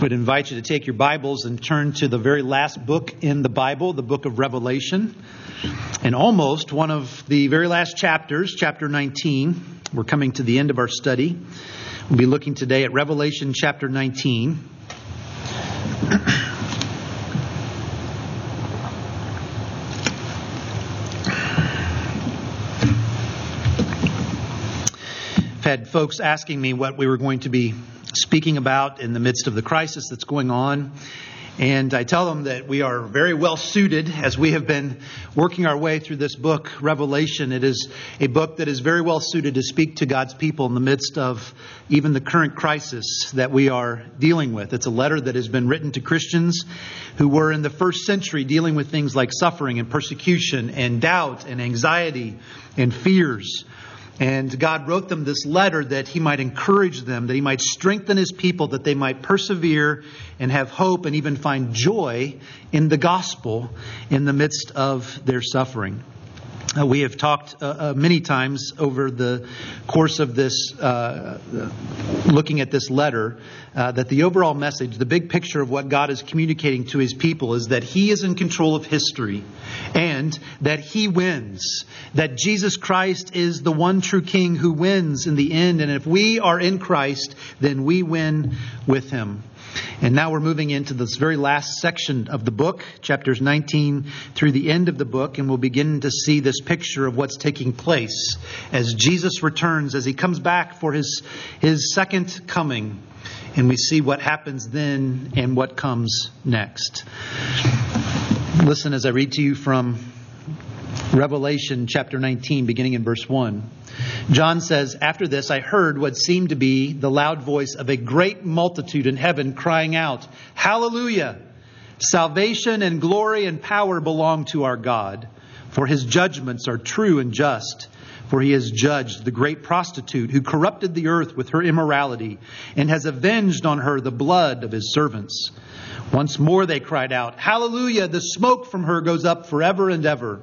would invite you to take your Bibles and turn to the very last book in the Bible, the book of Revelation, and almost one of the very last chapters, chapter 19. We're coming to the end of our study. We'll be looking today at Revelation chapter 19. I've had folks asking me what we were going to be speaking about in the midst of the crisis that's going on. And I tell them that we are very well suited as we have been working our way through this book, Revelation. It is a book that is very well suited to speak to God's people in the midst of even the current crisis that we are dealing with. It's a letter that has been written to Christians who were in the first century dealing with things like suffering and persecution and doubt and anxiety and fears. And God wrote them this letter that He might encourage them, that He might strengthen His people, that they might persevere and have hope and even find joy in the gospel in the midst of their suffering. Uh, we have talked uh, uh, many times over the course of this, uh, looking at this letter, uh, that the overall message, the big picture of what God is communicating to his people is that he is in control of history and that he wins. That Jesus Christ is the one true king who wins in the end. And if we are in Christ, then we win with him. And now we're moving into this very last section of the book, chapters 19 through the end of the book, and we'll begin to see this picture of what's taking place as Jesus returns, as he comes back for his, his second coming. And we see what happens then and what comes next. Listen as I read to you from Revelation chapter 19, beginning in verse 1. John says, After this, I heard what seemed to be the loud voice of a great multitude in heaven crying out, Hallelujah! Salvation and glory and power belong to our God, for his judgments are true and just. For he has judged the great prostitute who corrupted the earth with her immorality, and has avenged on her the blood of his servants. Once more they cried out, Hallelujah! The smoke from her goes up forever and ever.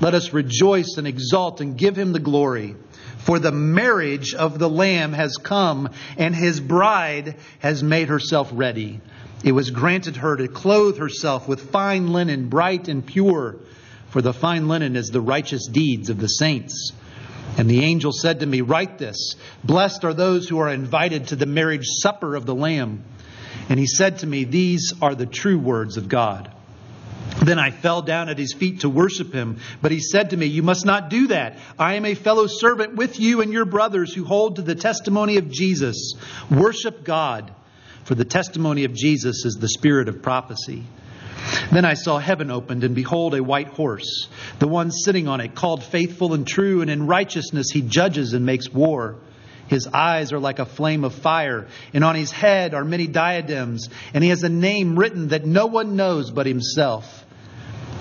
Let us rejoice and exult and give him the glory. For the marriage of the Lamb has come, and his bride has made herself ready. It was granted her to clothe herself with fine linen, bright and pure, for the fine linen is the righteous deeds of the saints. And the angel said to me, Write this Blessed are those who are invited to the marriage supper of the Lamb. And he said to me, These are the true words of God. Then I fell down at his feet to worship him. But he said to me, You must not do that. I am a fellow servant with you and your brothers who hold to the testimony of Jesus. Worship God, for the testimony of Jesus is the spirit of prophecy. Then I saw heaven opened, and behold, a white horse. The one sitting on it, called faithful and true, and in righteousness he judges and makes war. His eyes are like a flame of fire, and on his head are many diadems, and he has a name written that no one knows but himself.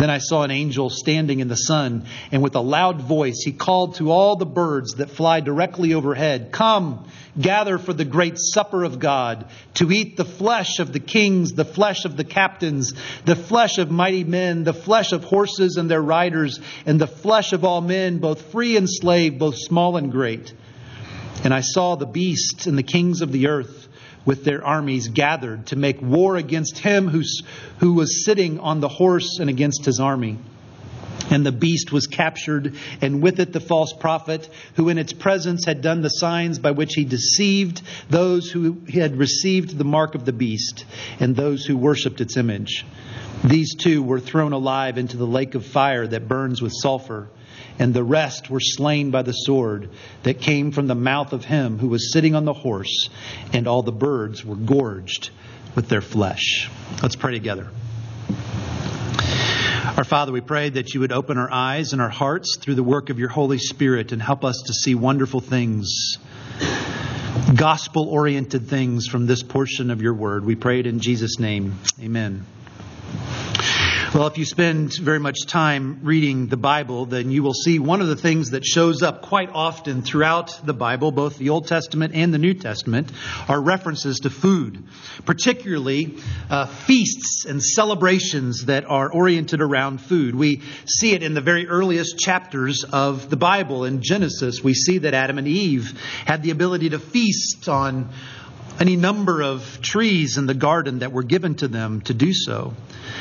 Then I saw an angel standing in the sun, and with a loud voice he called to all the birds that fly directly overhead Come, gather for the great supper of God, to eat the flesh of the kings, the flesh of the captains, the flesh of mighty men, the flesh of horses and their riders, and the flesh of all men, both free and slave, both small and great. And I saw the beasts and the kings of the earth with their armies gathered to make war against him who's, who was sitting on the horse and against his army. And the beast was captured, and with it the false prophet, who in its presence had done the signs by which he deceived those who had received the mark of the beast and those who worshipped its image. These two were thrown alive into the lake of fire that burns with sulfur, and the rest were slain by the sword that came from the mouth of him who was sitting on the horse, and all the birds were gorged with their flesh. Let's pray together. Our Father, we pray that you would open our eyes and our hearts through the work of your Holy Spirit and help us to see wonderful things, gospel oriented things from this portion of your word. We pray it in Jesus' name. Amen. Well, if you spend very much time reading the Bible, then you will see one of the things that shows up quite often throughout the Bible, both the Old Testament and the New Testament, are references to food, particularly uh, feasts and celebrations that are oriented around food. We see it in the very earliest chapters of the Bible. In Genesis, we see that Adam and Eve had the ability to feast on any number of trees in the garden that were given to them to do so.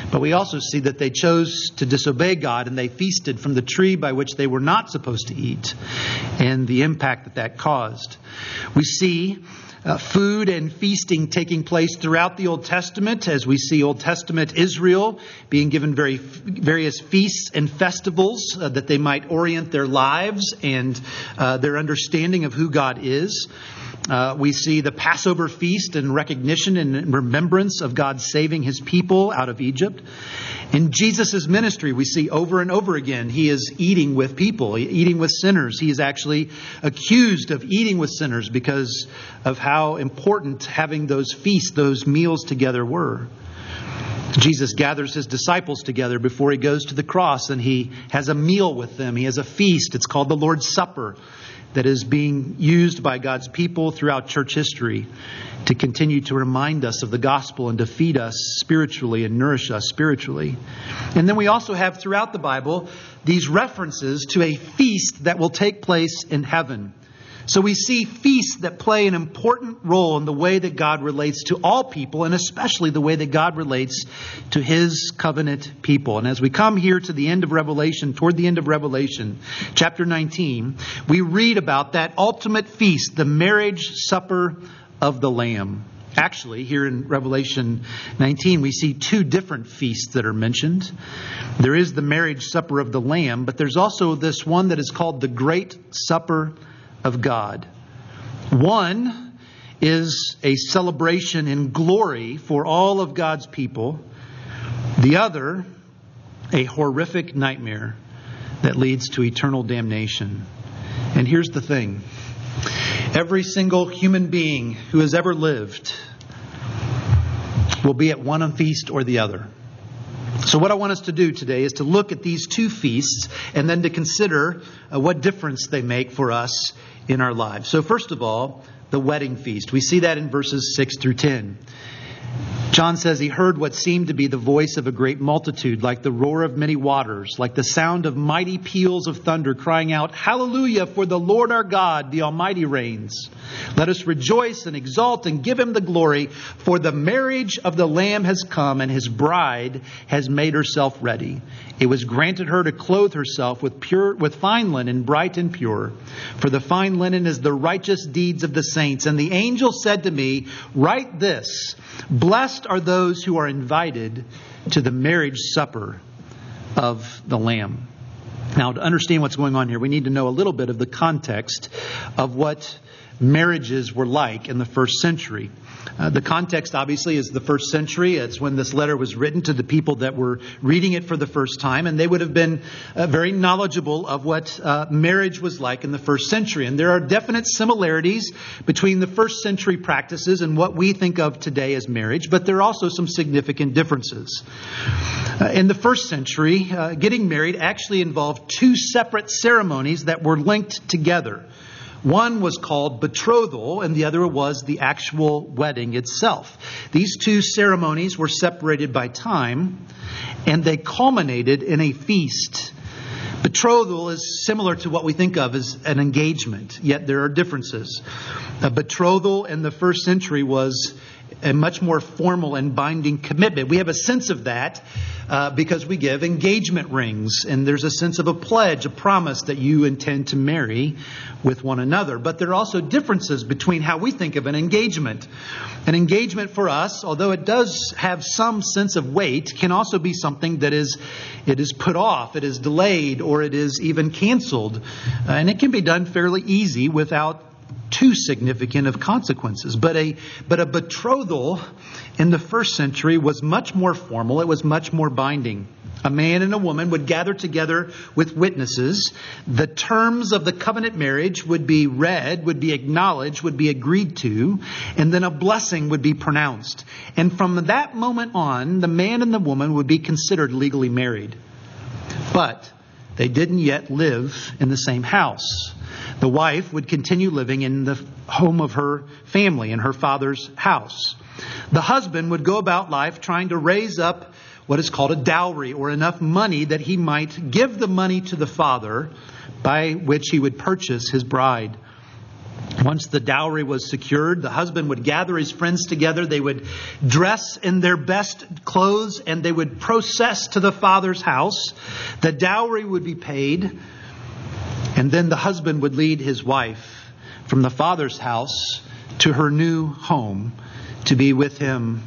But we also see that they chose to disobey God and they feasted from the tree by which they were not supposed to eat and the impact that that caused. We see uh, food and feasting taking place throughout the Old Testament as we see Old Testament Israel being given very, various feasts and festivals uh, that they might orient their lives and uh, their understanding of who God is. Uh, we see the Passover feast in recognition and remembrance of God saving his people out of Egypt. In Jesus' ministry, we see over and over again he is eating with people, eating with sinners. He is actually accused of eating with sinners because of how important having those feasts, those meals together were. Jesus gathers his disciples together before he goes to the cross and he has a meal with them. He has a feast. It's called the Lord's Supper that is being used by God's people throughout church history to continue to remind us of the gospel and to feed us spiritually and nourish us spiritually. And then we also have throughout the Bible these references to a feast that will take place in heaven. So we see feasts that play an important role in the way that God relates to all people, and especially the way that God relates to his covenant people. And as we come here to the end of Revelation, toward the end of Revelation, chapter 19, we read about that ultimate feast, the marriage supper of the Lamb. Actually, here in Revelation 19, we see two different feasts that are mentioned. There is the marriage supper of the Lamb, but there's also this one that is called the Great Supper of God. One is a celebration in glory for all of God's people, the other, a horrific nightmare that leads to eternal damnation. And here's the thing every single human being who has ever lived will be at one feast or the other. So, what I want us to do today is to look at these two feasts and then to consider uh, what difference they make for us in our lives. So, first of all, the wedding feast. We see that in verses 6 through 10. John says he heard what seemed to be the voice of a great multitude, like the roar of many waters, like the sound of mighty peals of thunder, crying out, Hallelujah, for the Lord our God, the Almighty reigns. Let us rejoice and exult and give him the glory, for the marriage of the Lamb has come, and his bride has made herself ready. It was granted her to clothe herself with pure with fine linen, bright and pure. For the fine linen is the righteous deeds of the saints. And the angel said to me, Write this Blessed are those who are invited to the marriage supper of the Lamb. Now, to understand what's going on here, we need to know a little bit of the context of what marriages were like in the first century. Uh, the context, obviously, is the first century. It's when this letter was written to the people that were reading it for the first time, and they would have been uh, very knowledgeable of what uh, marriage was like in the first century. And there are definite similarities between the first century practices and what we think of today as marriage, but there are also some significant differences. Uh, in the first century, uh, getting married actually involved two separate ceremonies that were linked together. One was called betrothal, and the other was the actual wedding itself. These two ceremonies were separated by time, and they culminated in a feast. Betrothal is similar to what we think of as an engagement, yet there are differences. A betrothal in the first century was a much more formal and binding commitment. We have a sense of that uh, because we give engagement rings, and there's a sense of a pledge, a promise that you intend to marry with one another. But there are also differences between how we think of an engagement. An engagement for us, although it does have some sense of weight, can also be something that is it is put off, it is delayed, or it is even canceled, uh, and it can be done fairly easy without too significant of consequences. But a, but a betrothal in the first century was much more formal, it was much more binding. A man and a woman would gather together with witnesses. The terms of the covenant marriage would be read, would be acknowledged, would be agreed to, and then a blessing would be pronounced. And from that moment on, the man and the woman would be considered legally married. But they didn't yet live in the same house. The wife would continue living in the home of her family, in her father's house. The husband would go about life trying to raise up what is called a dowry, or enough money that he might give the money to the father by which he would purchase his bride. Once the dowry was secured, the husband would gather his friends together. They would dress in their best clothes and they would process to the father's house. The dowry would be paid. And then the husband would lead his wife from the father's house to her new home to be with him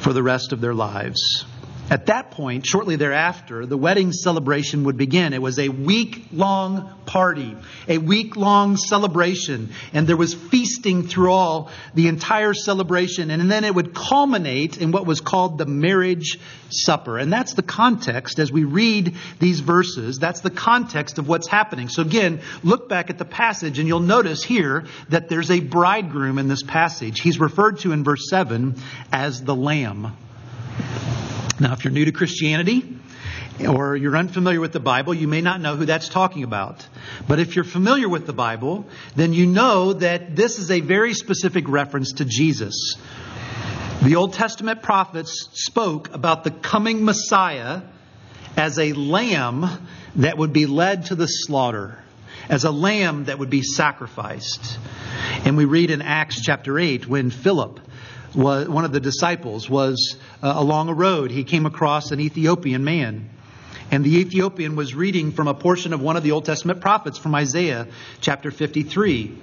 for the rest of their lives. At that point, shortly thereafter, the wedding celebration would begin. It was a week long party, a week long celebration, and there was feasting through all the entire celebration. And then it would culminate in what was called the marriage supper. And that's the context as we read these verses. That's the context of what's happening. So again, look back at the passage and you'll notice here that there's a bridegroom in this passage. He's referred to in verse 7 as the lamb. Now, if you're new to Christianity or you're unfamiliar with the Bible, you may not know who that's talking about. But if you're familiar with the Bible, then you know that this is a very specific reference to Jesus. The Old Testament prophets spoke about the coming Messiah as a lamb that would be led to the slaughter, as a lamb that would be sacrificed. And we read in Acts chapter 8 when Philip was, one of the disciples was uh, along a road. He came across an Ethiopian man. And the Ethiopian was reading from a portion of one of the Old Testament prophets from Isaiah chapter 53.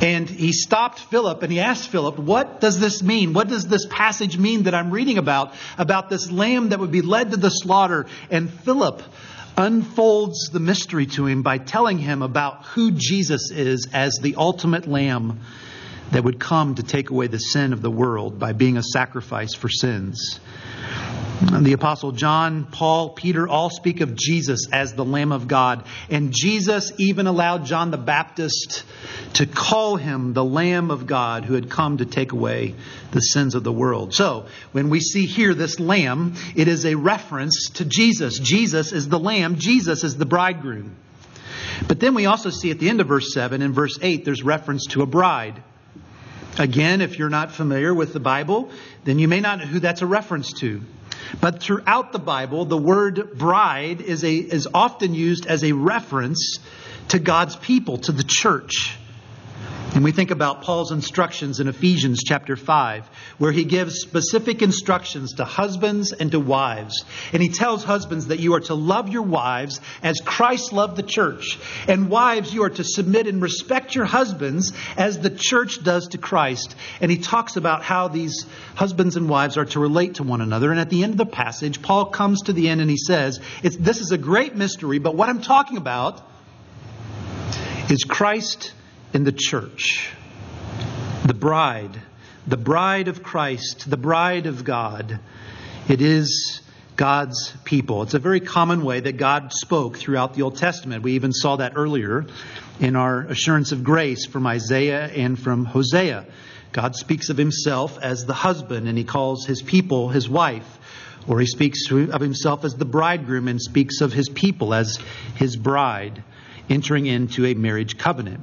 And he stopped Philip and he asked Philip, What does this mean? What does this passage mean that I'm reading about? About this lamb that would be led to the slaughter. And Philip unfolds the mystery to him by telling him about who Jesus is as the ultimate lamb that would come to take away the sin of the world by being a sacrifice for sins. The Apostle John, Paul, Peter all speak of Jesus as the Lamb of God. And Jesus even allowed John the Baptist to call him the Lamb of God who had come to take away the sins of the world. So, when we see here this Lamb, it is a reference to Jesus. Jesus is the Lamb, Jesus is the bridegroom. But then we also see at the end of verse 7 and verse 8, there's reference to a bride. Again, if you're not familiar with the Bible, then you may not know who that's a reference to. But throughout the Bible, the word bride is, a, is often used as a reference to God's people, to the church. And we think about Paul's instructions in Ephesians chapter 5, where he gives specific instructions to husbands and to wives. And he tells husbands that you are to love your wives as Christ loved the church. And wives, you are to submit and respect your husbands as the church does to Christ. And he talks about how these husbands and wives are to relate to one another. And at the end of the passage, Paul comes to the end and he says, This is a great mystery, but what I'm talking about is Christ in the church. The bride, the bride of Christ, the bride of God. It is God's people. It's a very common way that God spoke throughout the Old Testament. We even saw that earlier in our assurance of grace from Isaiah and from Hosea. God speaks of himself as the husband and he calls his people his wife. Or he speaks of himself as the bridegroom and speaks of his people as his bride, entering into a marriage covenant.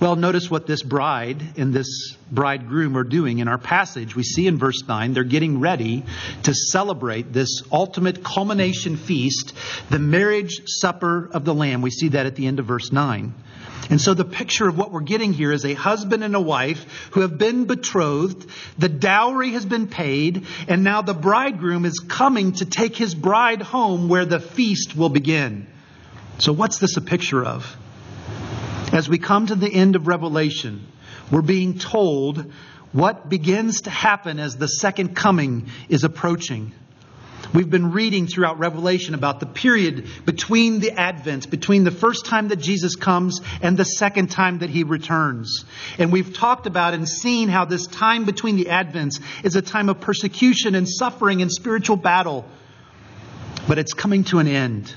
Well, notice what this bride and this bridegroom are doing in our passage. We see in verse 9 they're getting ready to celebrate this ultimate culmination feast, the marriage supper of the Lamb. We see that at the end of verse 9. And so the picture of what we're getting here is a husband and a wife who have been betrothed, the dowry has been paid, and now the bridegroom is coming to take his bride home where the feast will begin. So, what's this a picture of? As we come to the end of Revelation, we're being told what begins to happen as the second coming is approaching. We've been reading throughout Revelation about the period between the advents, between the first time that Jesus comes and the second time that he returns. And we've talked about and seen how this time between the advents is a time of persecution and suffering and spiritual battle. But it's coming to an end.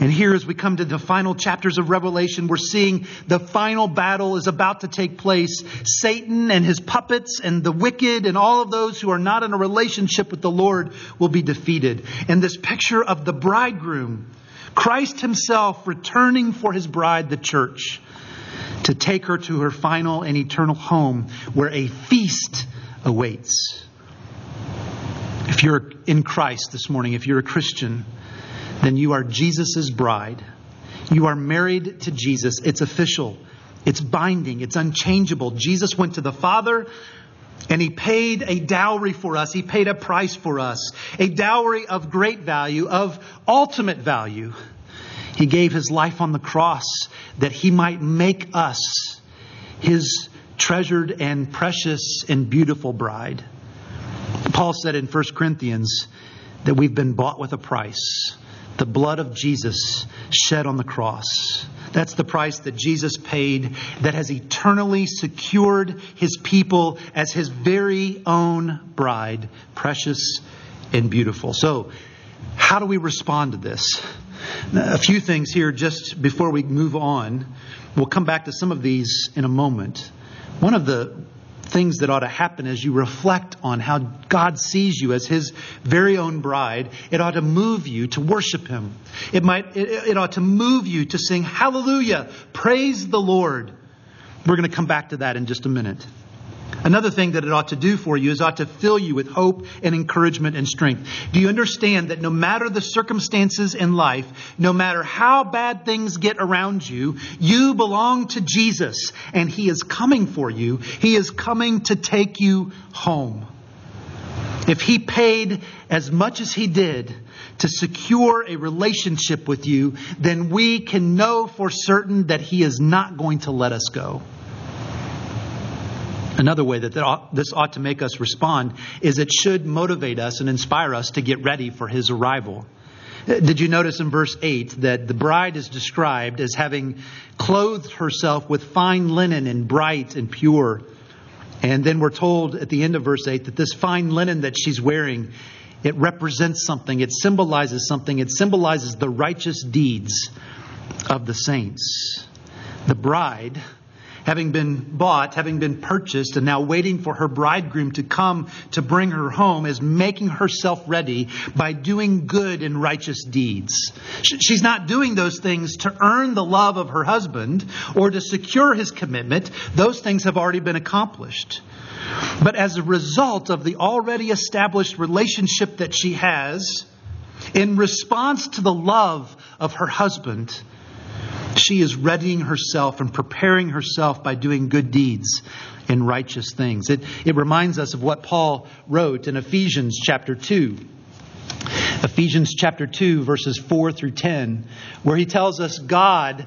And here, as we come to the final chapters of Revelation, we're seeing the final battle is about to take place. Satan and his puppets and the wicked and all of those who are not in a relationship with the Lord will be defeated. And this picture of the bridegroom, Christ himself returning for his bride, the church, to take her to her final and eternal home where a feast awaits. If you're in Christ this morning, if you're a Christian, then you are Jesus' bride. You are married to Jesus. It's official, it's binding, it's unchangeable. Jesus went to the Father and he paid a dowry for us. He paid a price for us, a dowry of great value, of ultimate value. He gave his life on the cross that he might make us his treasured and precious and beautiful bride. Paul said in 1 Corinthians that we've been bought with a price the blood of Jesus shed on the cross. That's the price that Jesus paid that has eternally secured his people as his very own bride, precious and beautiful. So, how do we respond to this? A few things here just before we move on. We'll come back to some of these in a moment. One of the things that ought to happen as you reflect on how God sees you as His very own bride. It ought to move you to worship Him. It might, it, it ought to move you to sing Hallelujah, praise the Lord. We're going to come back to that in just a minute. Another thing that it ought to do for you is ought to fill you with hope and encouragement and strength. Do you understand that no matter the circumstances in life, no matter how bad things get around you, you belong to Jesus and He is coming for you. He is coming to take you home. If He paid as much as He did to secure a relationship with you, then we can know for certain that He is not going to let us go. Another way that this ought to make us respond is it should motivate us and inspire us to get ready for his arrival. Did you notice in verse 8 that the bride is described as having clothed herself with fine linen and bright and pure? And then we're told at the end of verse 8 that this fine linen that she's wearing, it represents something, it symbolizes something, it symbolizes the righteous deeds of the saints. The bride having been bought, having been purchased, and now waiting for her bridegroom to come to bring her home, is making herself ready by doing good and righteous deeds. She's not doing those things to earn the love of her husband or to secure his commitment. Those things have already been accomplished. But as a result of the already established relationship that she has, in response to the love of her husband, she is readying herself and preparing herself by doing good deeds and righteous things. It, it reminds us of what Paul wrote in Ephesians chapter 2. Ephesians chapter 2, verses 4 through 10, where he tells us God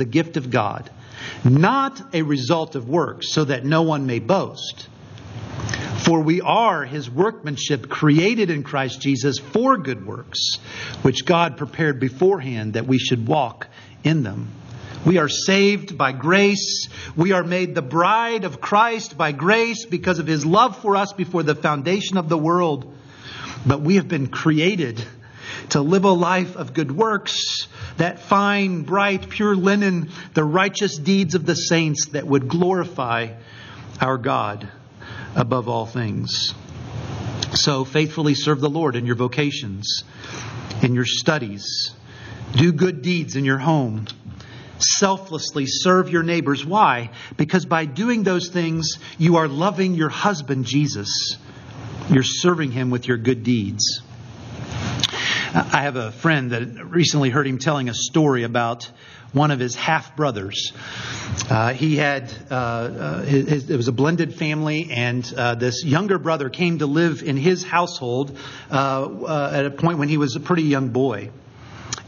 the gift of God, not a result of works, so that no one may boast. For we are his workmanship created in Christ Jesus for good works, which God prepared beforehand that we should walk in them. We are saved by grace. We are made the bride of Christ by grace because of his love for us before the foundation of the world. But we have been created to live a life of good works, that fine, bright, pure linen, the righteous deeds of the saints that would glorify our God above all things. So faithfully serve the Lord in your vocations, in your studies. Do good deeds in your home. Selflessly serve your neighbors. Why? Because by doing those things, you are loving your husband, Jesus. You're serving him with your good deeds. I have a friend that recently heard him telling a story about one of his half brothers. Uh, he had, uh, uh, his, it was a blended family, and uh, this younger brother came to live in his household uh, uh, at a point when he was a pretty young boy.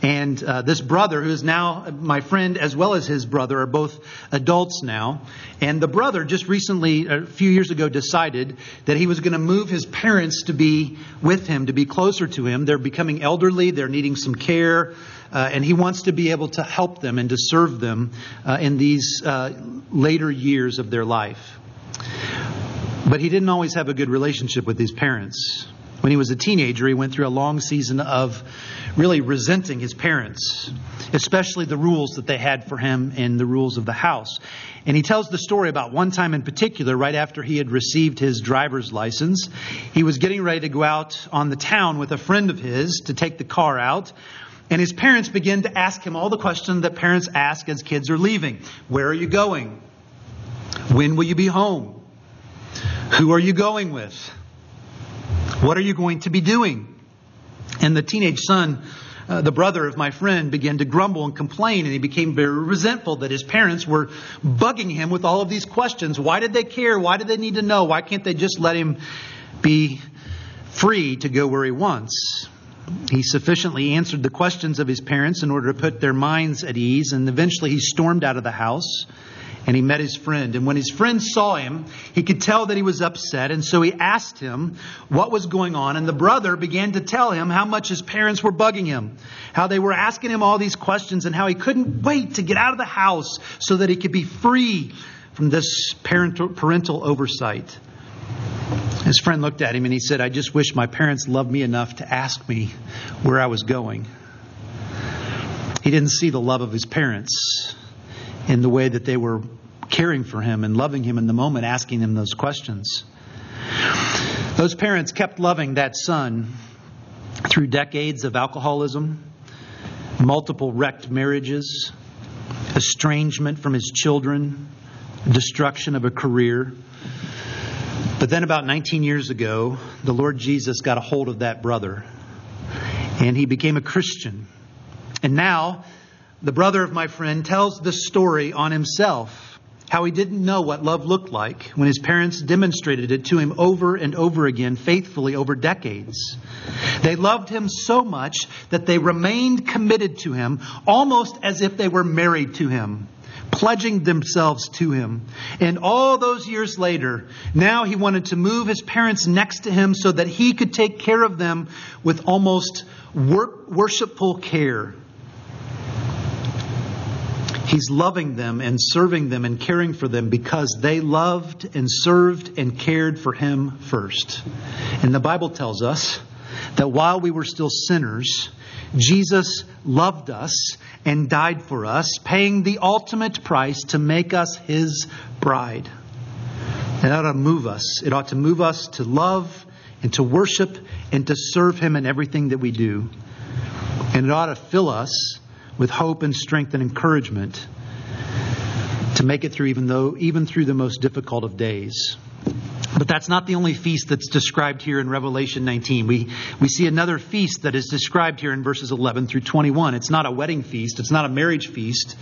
And uh, this brother, who is now my friend as well as his brother, are both adults now. And the brother just recently, a few years ago, decided that he was going to move his parents to be with him, to be closer to him. They're becoming elderly, they're needing some care. Uh, and he wants to be able to help them and to serve them uh, in these uh, later years of their life. But he didn't always have a good relationship with his parents. When he was a teenager, he went through a long season of really resenting his parents, especially the rules that they had for him and the rules of the house. And he tells the story about one time in particular, right after he had received his driver's license. He was getting ready to go out on the town with a friend of his to take the car out. And his parents began to ask him all the questions that parents ask as kids are leaving Where are you going? When will you be home? Who are you going with? What are you going to be doing? And the teenage son, uh, the brother of my friend, began to grumble and complain, and he became very resentful that his parents were bugging him with all of these questions. Why did they care? Why did they need to know? Why can't they just let him be free to go where he wants? He sufficiently answered the questions of his parents in order to put their minds at ease, and eventually he stormed out of the house and he met his friend. And when his friend saw him, he could tell that he was upset. And so he asked him what was going on. And the brother began to tell him how much his parents were bugging him, how they were asking him all these questions, and how he couldn't wait to get out of the house so that he could be free from this parental, parental oversight. His friend looked at him and he said, I just wish my parents loved me enough to ask me where I was going. He didn't see the love of his parents in the way that they were caring for him and loving him in the moment, asking him those questions. Those parents kept loving that son through decades of alcoholism, multiple wrecked marriages, estrangement from his children, destruction of a career. But then, about 19 years ago, the Lord Jesus got a hold of that brother and he became a Christian. And now, the brother of my friend tells the story on himself how he didn't know what love looked like when his parents demonstrated it to him over and over again, faithfully over decades. They loved him so much that they remained committed to him, almost as if they were married to him, pledging themselves to him. And all those years later, now he wanted to move his parents next to him so that he could take care of them with almost worshipful care. He's loving them and serving them and caring for them because they loved and served and cared for Him first. And the Bible tells us that while we were still sinners, Jesus loved us and died for us, paying the ultimate price to make us His bride. And that ought to move us. It ought to move us to love and to worship and to serve Him in everything that we do. And it ought to fill us with hope and strength and encouragement to make it through even though even through the most difficult of days. But that's not the only feast that's described here in Revelation 19. We, we see another feast that is described here in verses 11 through 21. It's not a wedding feast, it's not a marriage feast,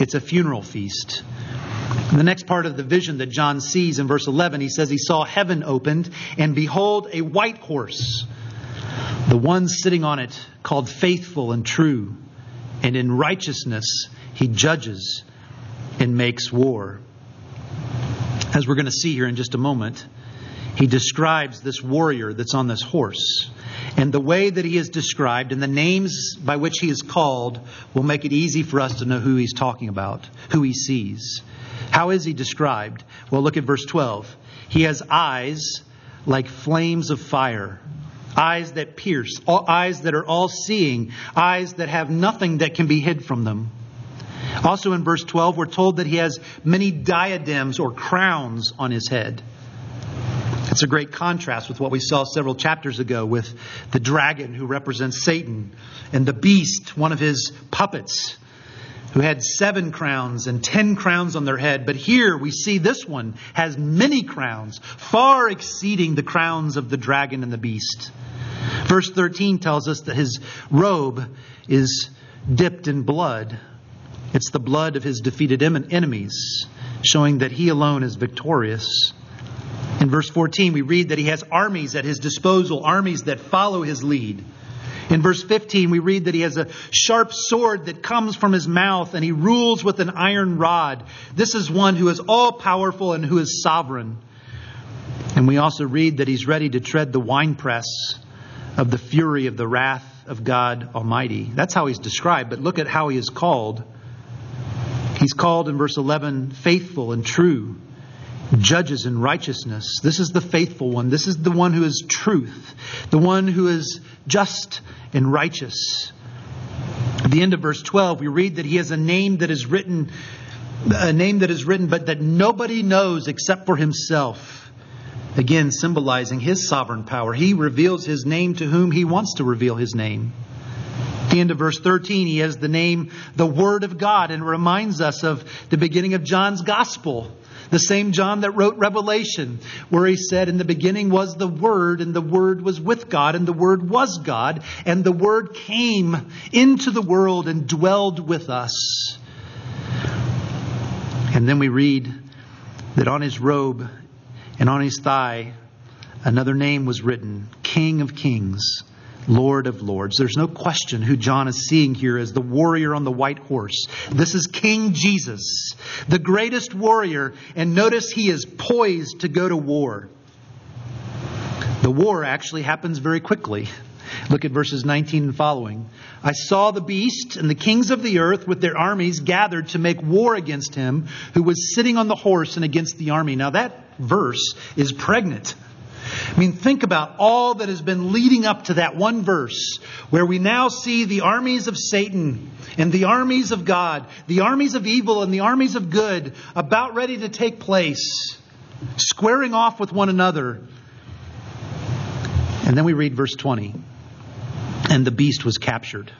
it's a funeral feast. In the next part of the vision that John sees in verse 11, he says he saw heaven opened, and behold, a white horse. The one sitting on it called faithful and true and in righteousness he judges and makes war. As we're going to see here in just a moment, he describes this warrior that's on this horse. And the way that he is described and the names by which he is called will make it easy for us to know who he's talking about, who he sees. How is he described? Well, look at verse 12. He has eyes like flames of fire, eyes that pierce, eyes that are all seeing, eyes that have nothing that can be hid from them. Also in verse 12, we're told that he has many diadems or crowns on his head. It's a great contrast with what we saw several chapters ago with the dragon who represents Satan and the beast, one of his puppets, who had seven crowns and ten crowns on their head. But here we see this one has many crowns, far exceeding the crowns of the dragon and the beast. Verse 13 tells us that his robe is dipped in blood. It's the blood of his defeated enemies, showing that he alone is victorious. In verse 14, we read that he has armies at his disposal, armies that follow his lead. In verse 15, we read that he has a sharp sword that comes from his mouth and he rules with an iron rod. This is one who is all powerful and who is sovereign. And we also read that he's ready to tread the winepress of the fury of the wrath of God Almighty. That's how he's described, but look at how he is called. He's called in verse 11 faithful and true judges in righteousness. This is the faithful one. This is the one who is truth, the one who is just and righteous. At the end of verse 12, we read that he has a name that is written, a name that is written, but that nobody knows except for himself. Again, symbolizing his sovereign power. He reveals his name to whom he wants to reveal his name. At the end of verse 13, he has the name, the Word of God, and reminds us of the beginning of John's Gospel the same John that wrote Revelation, where he said, In the beginning was the Word, and the Word was with God, and the Word was God, and the Word came into the world and dwelled with us. And then we read that on his robe and on his thigh, another name was written King of Kings Lord of Lords. There's no question who John is seeing here as the warrior on the white horse. This is King Jesus, the greatest warrior, and notice he is poised to go to war. The war actually happens very quickly. Look at verses 19 and following. I saw the beast and the kings of the earth with their armies gathered to make war against him who was sitting on the horse and against the army. Now, that verse is pregnant. I mean, think about all that has been leading up to that one verse where we now see the armies of Satan and the armies of God, the armies of evil and the armies of good about ready to take place, squaring off with one another. And then we read verse 20. And the beast was captured,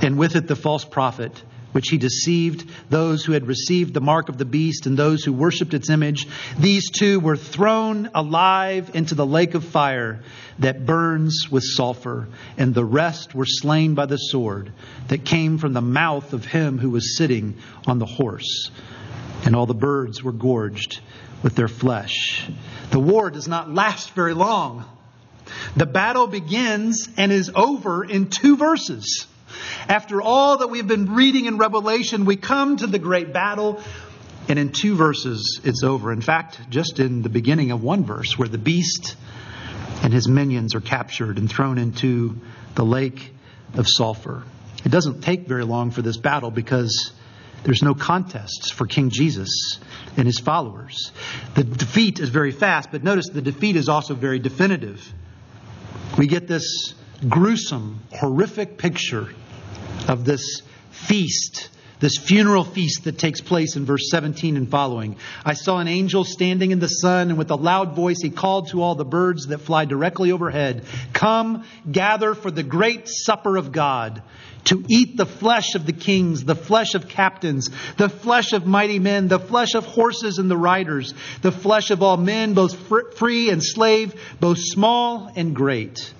and with it the false prophet which he deceived those who had received the mark of the beast and those who worshipped its image. These two were thrown alive into the lake of fire that burns with sulfur, and the rest were slain by the sword that came from the mouth of him who was sitting on the horse. And all the birds were gorged with their flesh. The war does not last very long. The battle begins and is over in two verses. After all that we've been reading in Revelation, we come to the great battle, and in two verses, it's over. In fact, just in the beginning of one verse, where the beast and his minions are captured and thrown into the lake of sulfur. It doesn't take very long for this battle because there's no contests for King Jesus and his followers. The defeat is very fast, but notice the defeat is also very definitive. We get this gruesome, horrific picture of this feast, this funeral feast that takes place in verse 17 and following. I saw an angel standing in the sun, and with a loud voice he called to all the birds that fly directly overhead Come, gather for the great supper of God. To eat the flesh of the kings, the flesh of captains, the flesh of mighty men, the flesh of horses and the riders, the flesh of all men, both free and slave, both small and great.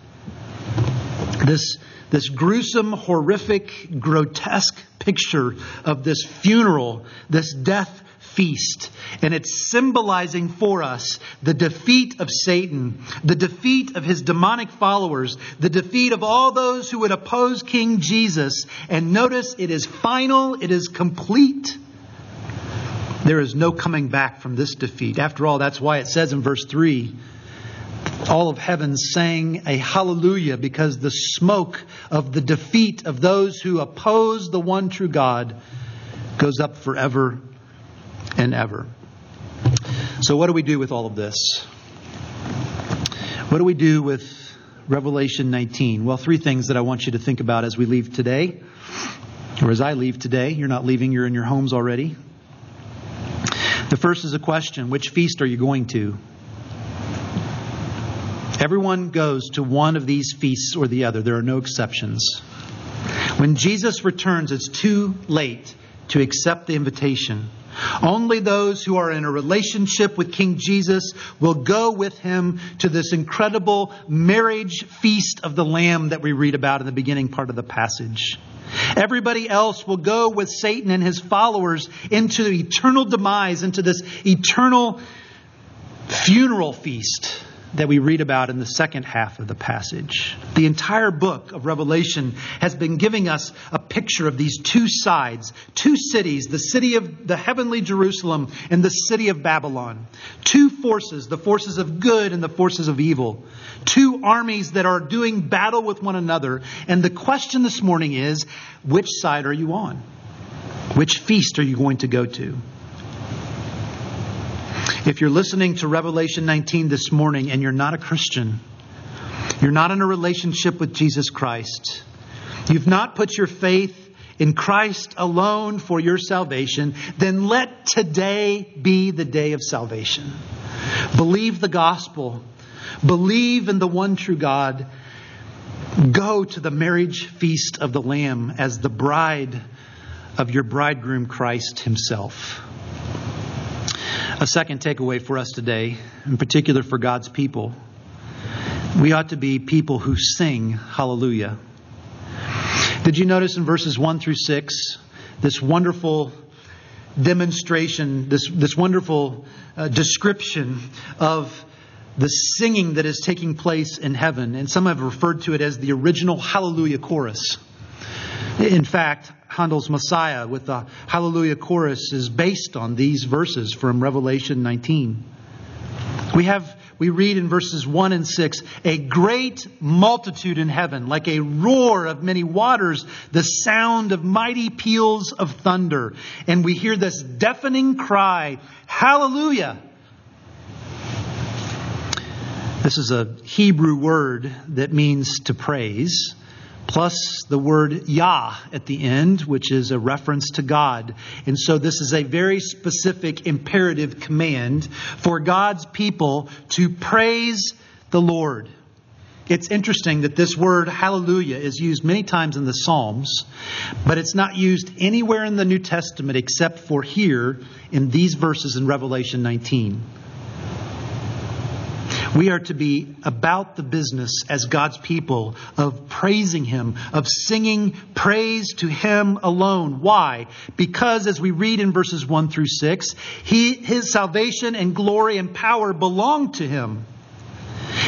This this gruesome, horrific, grotesque picture of this funeral, this death feast. And it's symbolizing for us the defeat of Satan, the defeat of his demonic followers, the defeat of all those who would oppose King Jesus. And notice it is final, it is complete. There is no coming back from this defeat. After all, that's why it says in verse 3 all of heaven sang a hallelujah because the smoke of the defeat of those who oppose the one true God goes up forever and ever. So, what do we do with all of this? What do we do with Revelation 19? Well, three things that I want you to think about as we leave today, or as I leave today. You're not leaving, you're in your homes already. The first is a question Which feast are you going to? Everyone goes to one of these feasts or the other. There are no exceptions. When Jesus returns, it's too late to accept the invitation. Only those who are in a relationship with King Jesus will go with him to this incredible marriage feast of the Lamb that we read about in the beginning part of the passage. Everybody else will go with Satan and his followers into eternal demise, into this eternal funeral feast that we read about in the second half of the passage. The entire book of Revelation has been giving us a picture of these two sides, two cities, the city of the heavenly Jerusalem and the city of Babylon. Two forces, the forces of good and the forces of evil. Two armies that are doing battle with one another. And the question this morning is, which side are you on? Which feast are you going to go to? If you're listening to Revelation 19 this morning and you're not a Christian, you're not in a relationship with Jesus Christ, you've not put your faith in Christ alone for your salvation, then let today be the day of salvation. Believe the gospel, believe in the one true God. Go to the marriage feast of the Lamb as the bride of your bridegroom Christ Himself. A second takeaway for us today, in particular for God's people, we ought to be people who sing hallelujah. Did you notice in verses 1 through 6 this wonderful demonstration, this, this wonderful uh, description of the singing that is taking place in heaven? And some have referred to it as the original hallelujah chorus. In fact, Handel's Messiah with the Hallelujah chorus is based on these verses from Revelation 19. We have we read in verses 1 and 6 a great multitude in heaven, like a roar of many waters, the sound of mighty peals of thunder. And we hear this deafening cry, Hallelujah! This is a Hebrew word that means to praise plus the word Yah at the end, which is a reference to God. And so this is a very specific imperative command for God's people to praise the Lord. It's interesting that this word hallelujah is used many times in the Psalms, but it's not used anywhere in the New Testament except for here in these verses in Revelation 19. We are to be about the business as God's people of praising Him, of singing praise to Him alone. Why? Because as we read in verses 1 through 6, he, His salvation and glory and power belong to Him.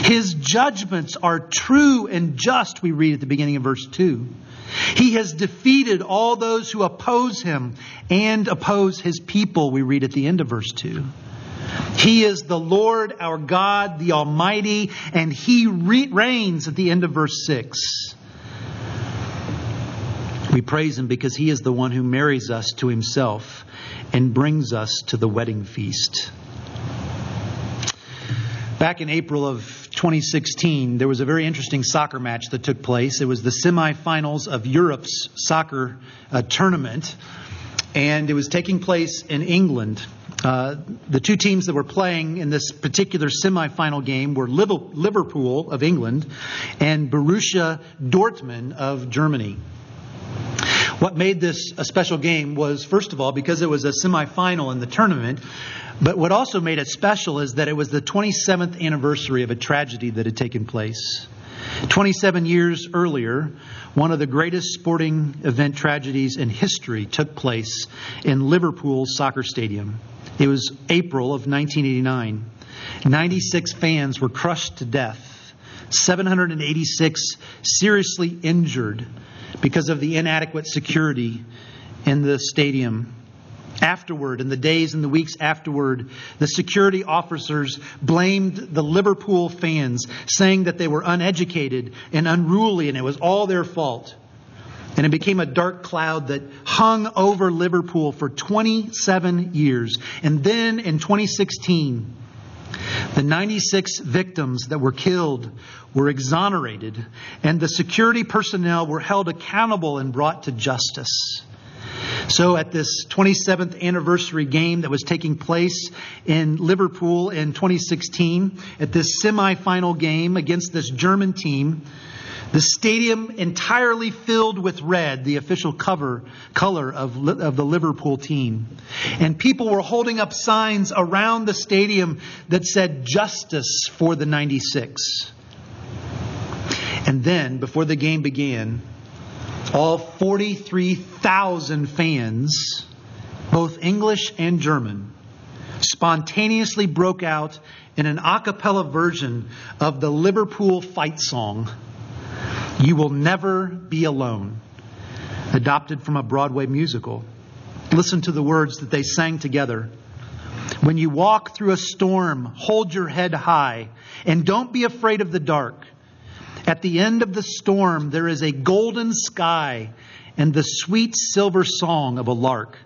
His judgments are true and just, we read at the beginning of verse 2. He has defeated all those who oppose him and oppose his people, we read at the end of verse 2. He is the Lord our God, the Almighty, and He re- reigns at the end of verse 6. We praise Him because He is the one who marries us to Himself and brings us to the wedding feast. Back in April of 2016, there was a very interesting soccer match that took place. It was the semifinals of Europe's soccer uh, tournament, and it was taking place in England. Uh, the two teams that were playing in this particular semifinal game were Liverpool of England and Borussia Dortmund of Germany. What made this a special game was, first of all, because it was a semifinal in the tournament, but what also made it special is that it was the 27th anniversary of a tragedy that had taken place. 27 years earlier, one of the greatest sporting event tragedies in history took place in Liverpool's soccer stadium. It was April of 1989. 96 fans were crushed to death, 786 seriously injured because of the inadequate security in the stadium. Afterward, in the days and the weeks afterward, the security officers blamed the Liverpool fans, saying that they were uneducated and unruly and it was all their fault. And it became a dark cloud that hung over Liverpool for 27 years. And then in 2016, the 96 victims that were killed were exonerated, and the security personnel were held accountable and brought to justice. So, at this 27th anniversary game that was taking place in Liverpool in 2016, at this semifinal game against this German team, the stadium entirely filled with red, the official cover color of, of the Liverpool team. And people were holding up signs around the stadium that said justice for the 96. And then, before the game began, all 43,000 fans, both English and German, spontaneously broke out in an a cappella version of the Liverpool fight song. You Will Never Be Alone, adopted from a Broadway musical. Listen to the words that they sang together. When you walk through a storm, hold your head high and don't be afraid of the dark. At the end of the storm, there is a golden sky and the sweet silver song of a lark.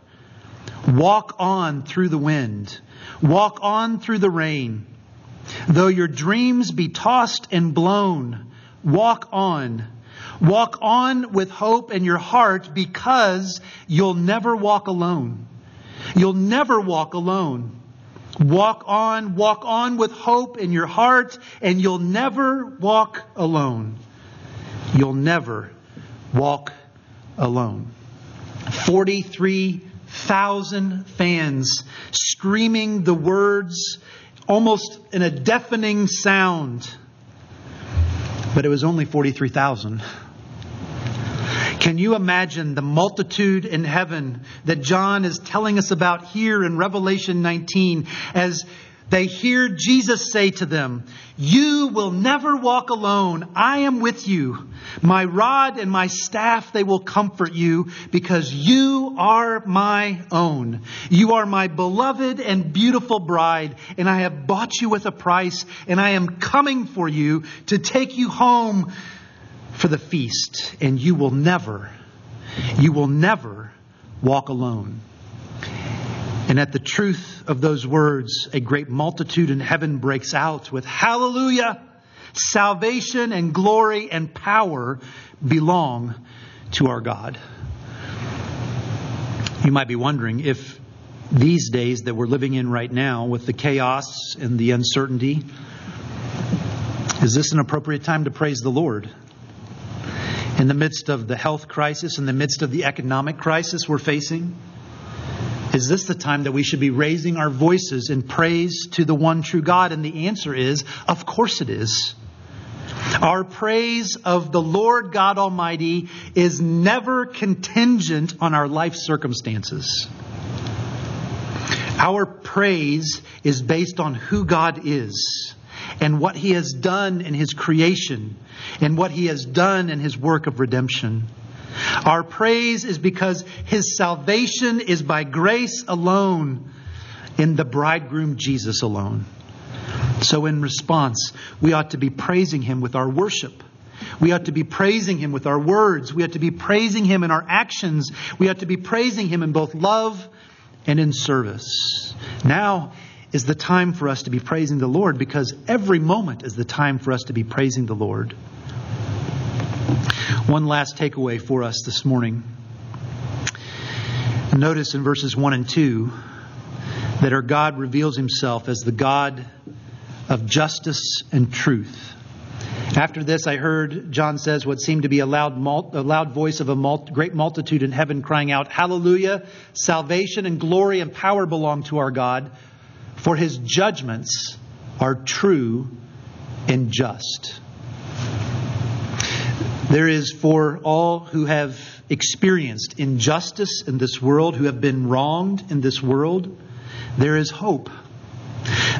Walk on through the wind, walk on through the rain. Though your dreams be tossed and blown, Walk on. Walk on with hope in your heart because you'll never walk alone. You'll never walk alone. Walk on, walk on with hope in your heart, and you'll never walk alone. You'll never walk alone. 43,000 fans screaming the words almost in a deafening sound but it was only 43,000. Can you imagine the multitude in heaven that John is telling us about here in Revelation 19 as they hear Jesus say to them, You will never walk alone. I am with you. My rod and my staff, they will comfort you because you are my own. You are my beloved and beautiful bride, and I have bought you with a price, and I am coming for you to take you home for the feast, and you will never, you will never walk alone. And at the truth of those words, a great multitude in heaven breaks out with Hallelujah! Salvation and glory and power belong to our God. You might be wondering if these days that we're living in right now, with the chaos and the uncertainty, is this an appropriate time to praise the Lord? In the midst of the health crisis, in the midst of the economic crisis we're facing, is this the time that we should be raising our voices in praise to the one true God? And the answer is, of course it is. Our praise of the Lord God Almighty is never contingent on our life circumstances. Our praise is based on who God is and what He has done in His creation and what He has done in His work of redemption. Our praise is because his salvation is by grace alone in the bridegroom Jesus alone. So, in response, we ought to be praising him with our worship. We ought to be praising him with our words. We ought to be praising him in our actions. We ought to be praising him in both love and in service. Now is the time for us to be praising the Lord because every moment is the time for us to be praising the Lord. One last takeaway for us this morning. Notice in verses 1 and 2 that our God reveals himself as the God of justice and truth. After this, I heard, John says, what seemed to be a loud, a loud voice of a great multitude in heaven crying out, Hallelujah! Salvation and glory and power belong to our God, for his judgments are true and just. There is for all who have experienced injustice in this world, who have been wronged in this world, there is hope.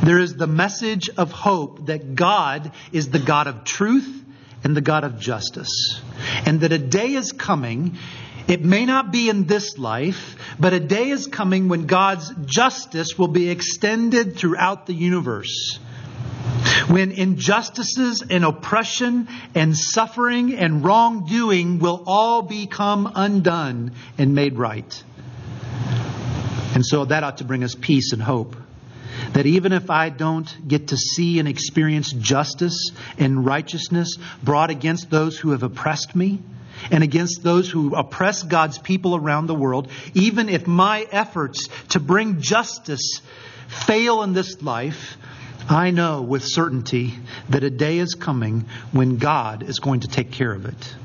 There is the message of hope that God is the God of truth and the God of justice. And that a day is coming It may not be in this life, but a day is coming when God's justice will be extended throughout the universe. When injustices and oppression and suffering and wrongdoing will all become undone and made right. And so that ought to bring us peace and hope. That even if I don't get to see and experience justice and righteousness brought against those who have oppressed me, and against those who oppress God's people around the world, even if my efforts to bring justice fail in this life, I know with certainty that a day is coming when God is going to take care of it.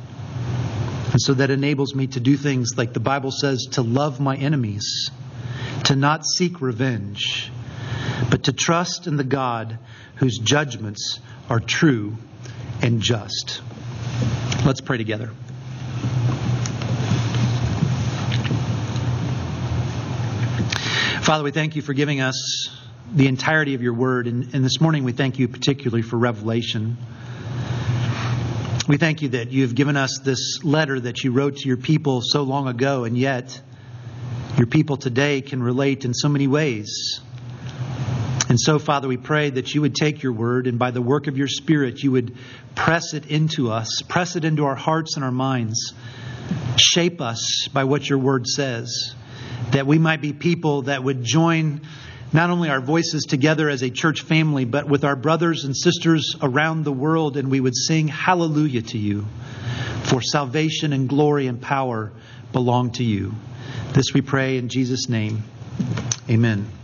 And so that enables me to do things like the Bible says to love my enemies, to not seek revenge, but to trust in the God whose judgments are true and just. Let's pray together. Father, we thank you for giving us the entirety of your word. And, and, this morning we thank you particularly for revelation. We thank you that you have given us this letter that you wrote to your people so long ago, and yet your people today can relate in so many ways. And so, Father, we pray that you would take your word and by the work of your Spirit, you would press it into us, press it into our hearts and our minds, shape us by what your word says that we might be people that would join not only our voices together as a church family, but with our brothers and sisters around the world, and we would sing hallelujah to you. For salvation and glory and power belong to you. This we pray in Jesus' name. Amen.